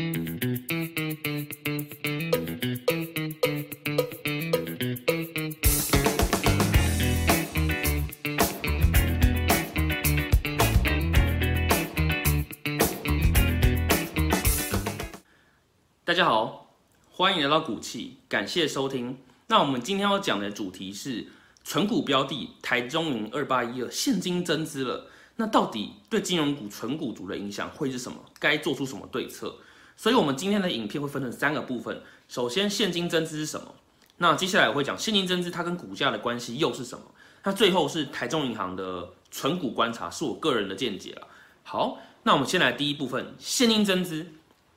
大家好，欢迎来到股气，感谢收听。那我们今天要讲的主题是纯股标的台中银二八一二现金增资了，那到底对金融股纯股族的影响会是什么？该做出什么对策？所以，我们今天的影片会分成三个部分。首先，现金增资是什么？那接下来我会讲现金增资它跟股价的关系又是什么？那最后是台中银行的纯股观察，是我个人的见解了。好，那我们先来第一部分，现金增资。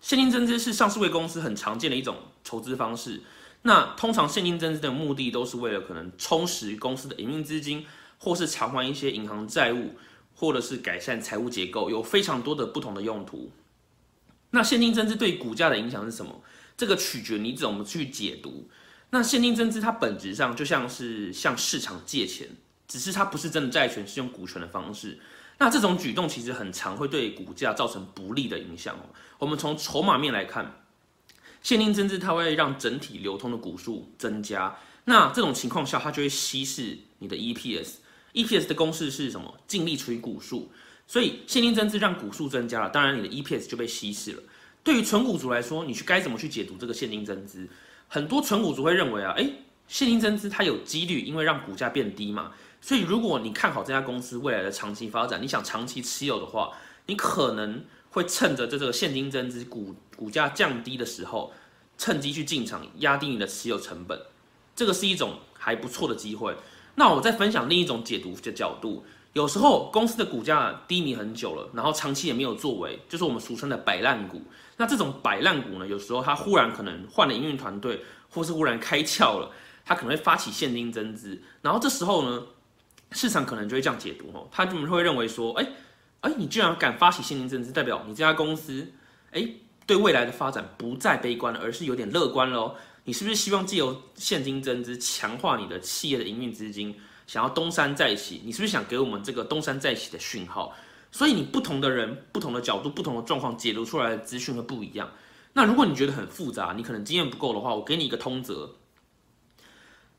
现金增资是上市位公司很常见的一种筹资方式。那通常现金增资的目的都是为了可能充实公司的营运资金，或是偿还一些银行债务，或者是改善财务结构，有非常多的不同的用途。那现金增资对股价的影响是什么？这个取决你怎么去解读。那现金增资它本质上就像是向市场借钱，只是它不是真的债权，是用股权的方式。那这种举动其实很常会对股价造成不利的影响哦。我们从筹码面来看，现金增资它会让整体流通的股数增加。那这种情况下，它就会稀释你的 EPS。EPS 的公式是什么？净利除以股数。所以现金增资让股数增加了，当然你的 EPS 就被稀释了。对于纯股族来说，你去该怎么去解读这个现金增资？很多纯股族会认为啊，诶，现金增资它有几率因为让股价变低嘛。所以，如果你看好这家公司未来的长期发展，你想长期持有的话，你可能会趁着这个现金增资、股股价降低的时候，趁机去进场，压低你的持有成本，这个是一种还不错的机会。那我再分享另一种解读的角度，有时候公司的股价低迷很久了，然后长期也没有作为，就是我们俗称的摆烂股。那这种摆烂股呢，有时候它忽然可能换了营运团队，或是忽然开窍了，它可能会发起现金增资，然后这时候呢？市场可能就会这样解读哦，他们会认为说，哎，哎，你居然敢发起现金增资，代表你这家公司，哎，对未来的发展不再悲观，而是有点乐观喽。你是不是希望借由现金增资强化你的企业的营运资金，想要东山再起？你是不是想给我们这个东山再起的讯号？所以你不同的人、不同的角度、不同的状况解读出来的资讯会不一样。那如果你觉得很复杂，你可能经验不够的话，我给你一个通则。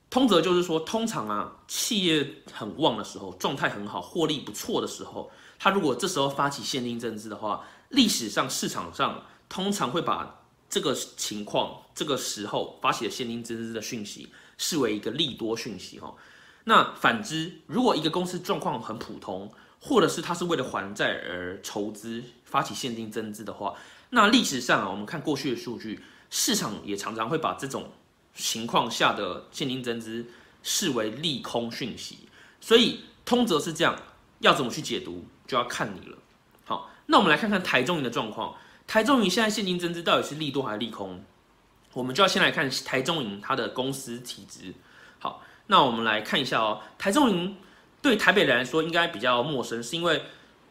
通则就是说，通常啊，企业很旺的时候，状态很好，获利不错的时候，它如果这时候发起现金增资的话，历史上市场上通常会把这个情况、这个时候发起的现金增资的讯息视为一个利多讯息哈。那反之，如果一个公司状况很普通，或者是它是为了还债而筹资发起现金增资的话，那历史上啊，我们看过去的数据，市场也常常会把这种。情况下的现金增资视为利空讯息，所以通则是这样，要怎么去解读就要看你了。好，那我们来看看台中银的状况。台中银现在现金增资到底是利多还是利空？我们就要先来看台中银它的公司体质。好，那我们来看一下哦。台中银对台北人来说应该比较陌生，是因为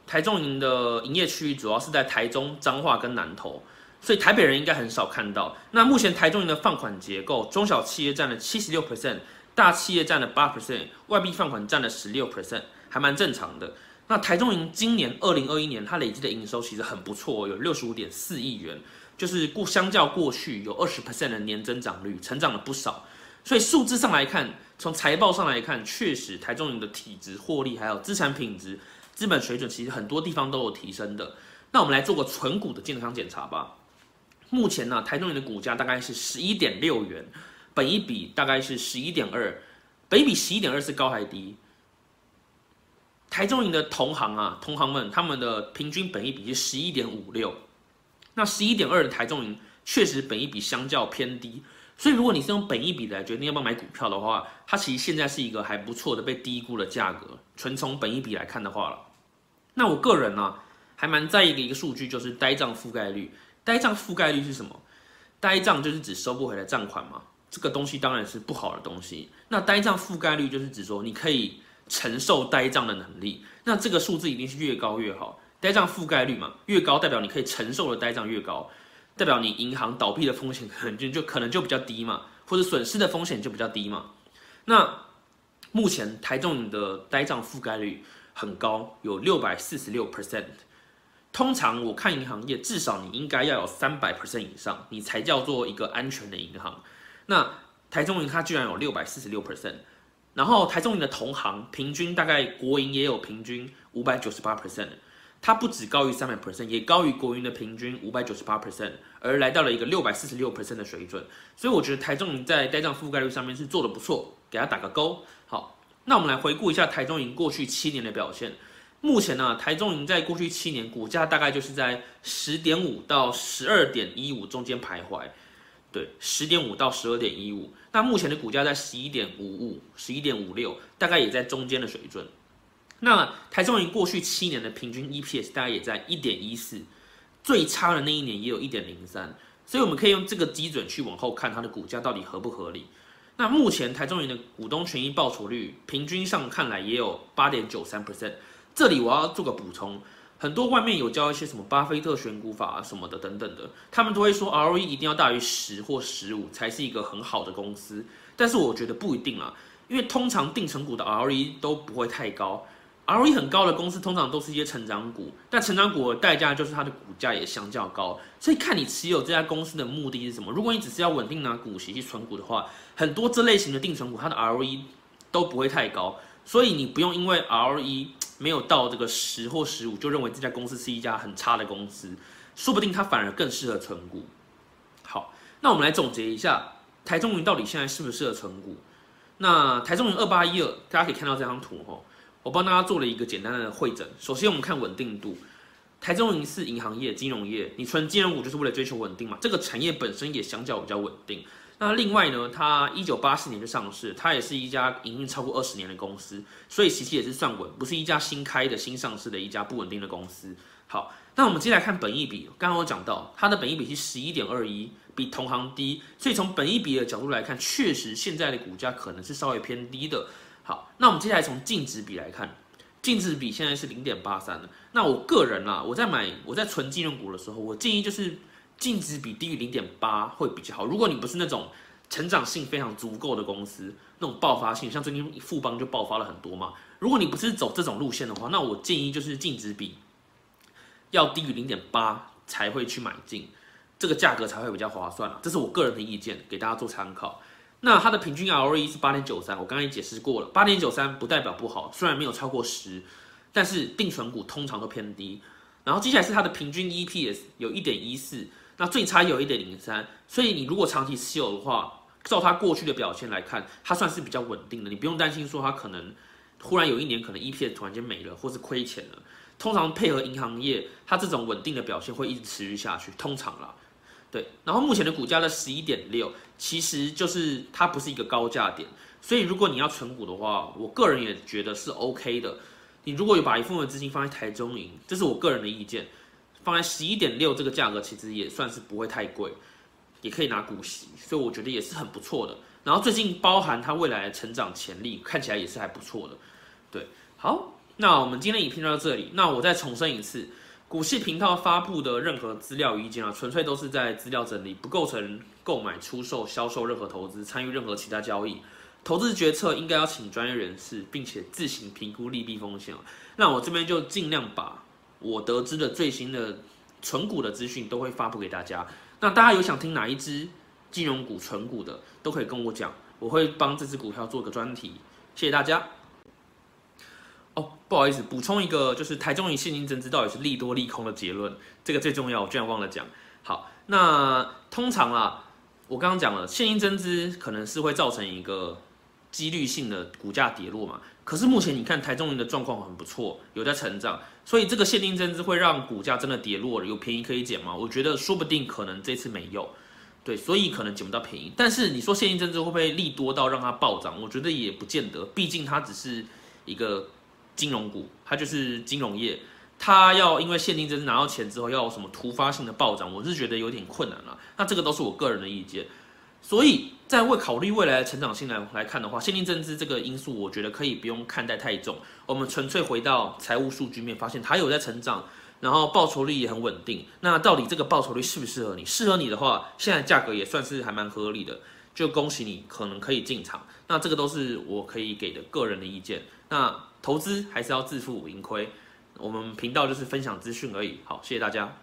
台中银的营业区域主要是在台中、彰化跟南投。所以台北人应该很少看到。那目前台中银的放款结构，中小企业占了七十六 percent，大企业占了八 percent，外币放款占了十六 percent，还蛮正常的。那台中银今年二零二一年它累计的营收其实很不错，有六十五点四亿元，就是过相较过去有二十 percent 的年增长率，成长了不少。所以数字上来看，从财报上来看，确实台中银的体质、获利还有资产品质、资本水准，其实很多地方都有提升的。那我们来做个纯股的健康检查吧。目前呢，台中银的股价大概是十一点六元，本一比大概是十一点二，本一比十一点二是高还低？台中银的同行啊，同行们他们的平均本一比是十一点五六，那十一点二的台中银确实本一比相较偏低，所以如果你是用本一比来决定要不要买股票的话，它其实现在是一个还不错的被低估的价格，纯从本一比来看的话了。那我个人呢，还蛮在意的一个数据就是呆账覆盖率。呆账覆盖率是什么？呆账就是指收不回来账款嘛，这个东西当然是不好的东西。那呆账覆盖率就是指说你可以承受呆账的能力，那这个数字一定是越高越好。呆账覆盖率嘛，越高代表你可以承受的呆账越高，代表你银行倒闭的风险可能就就可能就比较低嘛，或者损失的风险就比较低嘛。那目前台中的呆账覆盖率很高，有六百四十六 percent。通常我看银行业，至少你应该要有三百 percent 以上，你才叫做一个安全的银行。那台中银它居然有六百四十六 percent，然后台中银的同行平均大概国银也有平均五百九十八 percent，它不止高于三百 percent，也高于国银的平均五百九十八 percent，而来到了一个六百四十六 percent 的水准。所以我觉得台中银在呆账覆盖率上面是做的不错，给它打个勾。好，那我们来回顾一下台中银过去七年的表现。目前呢，台中银在过去七年股价大概就是在十点五到十二点一五中间徘徊。对，十点五到十二点一五，那目前的股价在十一点五五、十一点五六，大概也在中间的水准。那台中银过去七年的平均 EPS 大概也在一点一四，最差的那一年也有一点零三，所以我们可以用这个基准去往后看它的股价到底合不合理。那目前台中银的股东权益报酬率平均上看来也有八点九三 percent，这里我要做个补充。很多外面有教一些什么巴菲特选股法啊什么的等等的，他们都会说 ROE 一定要大于十或十五才是一个很好的公司，但是我觉得不一定啦，因为通常定成股的 ROE 都不会太高，ROE 很高的公司通常都是一些成长股，但成长股的代价就是它的股价也相较高，所以看你持有这家公司的目的是什么。如果你只是要稳定拿股息去存股的话，很多这类型的定存股它的 ROE 都不会太高，所以你不用因为 ROE。没有到这个十或十五，就认为这家公司是一家很差的公司，说不定它反而更适合存股。好，那我们来总结一下，台中云到底现在适不适合存股？那台中云二八一二，大家可以看到这张图哈，我帮大家做了一个简单的会诊。首先我们看稳定度，台中云是银行业、金融业，你存金融股就是为了追求稳定嘛，这个产业本身也相较比较稳定。那另外呢，它一九八四年就上市，它也是一家营运超过二十年的公司，所以其实也是算稳，不是一家新开的新上市的一家不稳定的公司。好，那我们接下来看本益比，刚刚我讲到它的本益比是十一点二一，比同行低，所以从本益比的角度来看，确实现在的股价可能是稍微偏低的。好，那我们接下来从净值比来看，净值比现在是零点八三的。那我个人啦，我在买我在存金融股的时候，我建议就是。净值比低于零点八会比较好。如果你不是那种成长性非常足够的公司，那种爆发性，像最近富邦就爆发了很多嘛。如果你不是走这种路线的话，那我建议就是净值比要低于零点八才会去买进，这个价格才会比较划算这是我个人的意见，给大家做参考。那它的平均 ROE 是八点九三，我刚刚也解释过了，八点九三不代表不好，虽然没有超过十，但是定存股通常都偏低。然后接下来是它的平均 EPS 有一点一四。那最差有一点零三，所以你如果长期持有的话，照它过去的表现来看，它算是比较稳定的，你不用担心说它可能忽然有一年可能 EPS 突然间没了，或是亏钱了。通常配合银行业，它这种稳定的表现会一直持续下去，通常啦。对，然后目前的股价在十一点六，其实就是它不是一个高价点，所以如果你要存股的话，我个人也觉得是 OK 的。你如果有把一部分资金放在台中银，这是我个人的意见。放在十一点六这个价格，其实也算是不会太贵，也可以拿股息，所以我觉得也是很不错的。然后最近包含它未来的成长潜力，看起来也是还不错的。对，好，那我们今天影片就到这里。那我再重申一次，股市频道发布的任何资料意见啊，纯粹都是在资料整理，不构成购买、出售、销售任何投资、参与任何其他交易。投资决策应该要请专业人士，并且自行评估利弊风险。那我这边就尽量把。我得知的最新的存股的资讯都会发布给大家。那大家有想听哪一支金融股存股的，都可以跟我讲，我会帮这只股票做个专题。谢谢大家。哦，不好意思，补充一个，就是台中银现金增资到底是利多利空的结论，这个最重要，我居然忘了讲。好，那通常啊，我刚刚讲了，现金增资可能是会造成一个几率性的股价跌落嘛。可是目前你看台中银的状况很不错，有在成长，所以这个现金增资会让股价真的跌落了，有便宜可以捡吗？我觉得说不定可能这次没有，对，所以可能捡不到便宜。但是你说现金增资会不会利多到让它暴涨？我觉得也不见得，毕竟它只是一个金融股，它就是金融业，它要因为现金增资拿到钱之后要有什么突发性的暴涨，我是觉得有点困难了。那这个都是我个人的意见。所以在为考虑未来的成长性来来看的话，现金增资这个因素，我觉得可以不用看待太重。我们纯粹回到财务数据面，发现它有在成长，然后报酬率也很稳定。那到底这个报酬率适不适合你？适合你的话，现在价格也算是还蛮合理的，就恭喜你，可能可以进场。那这个都是我可以给的个人的意见。那投资还是要自负盈亏。我们频道就是分享资讯而已。好，谢谢大家。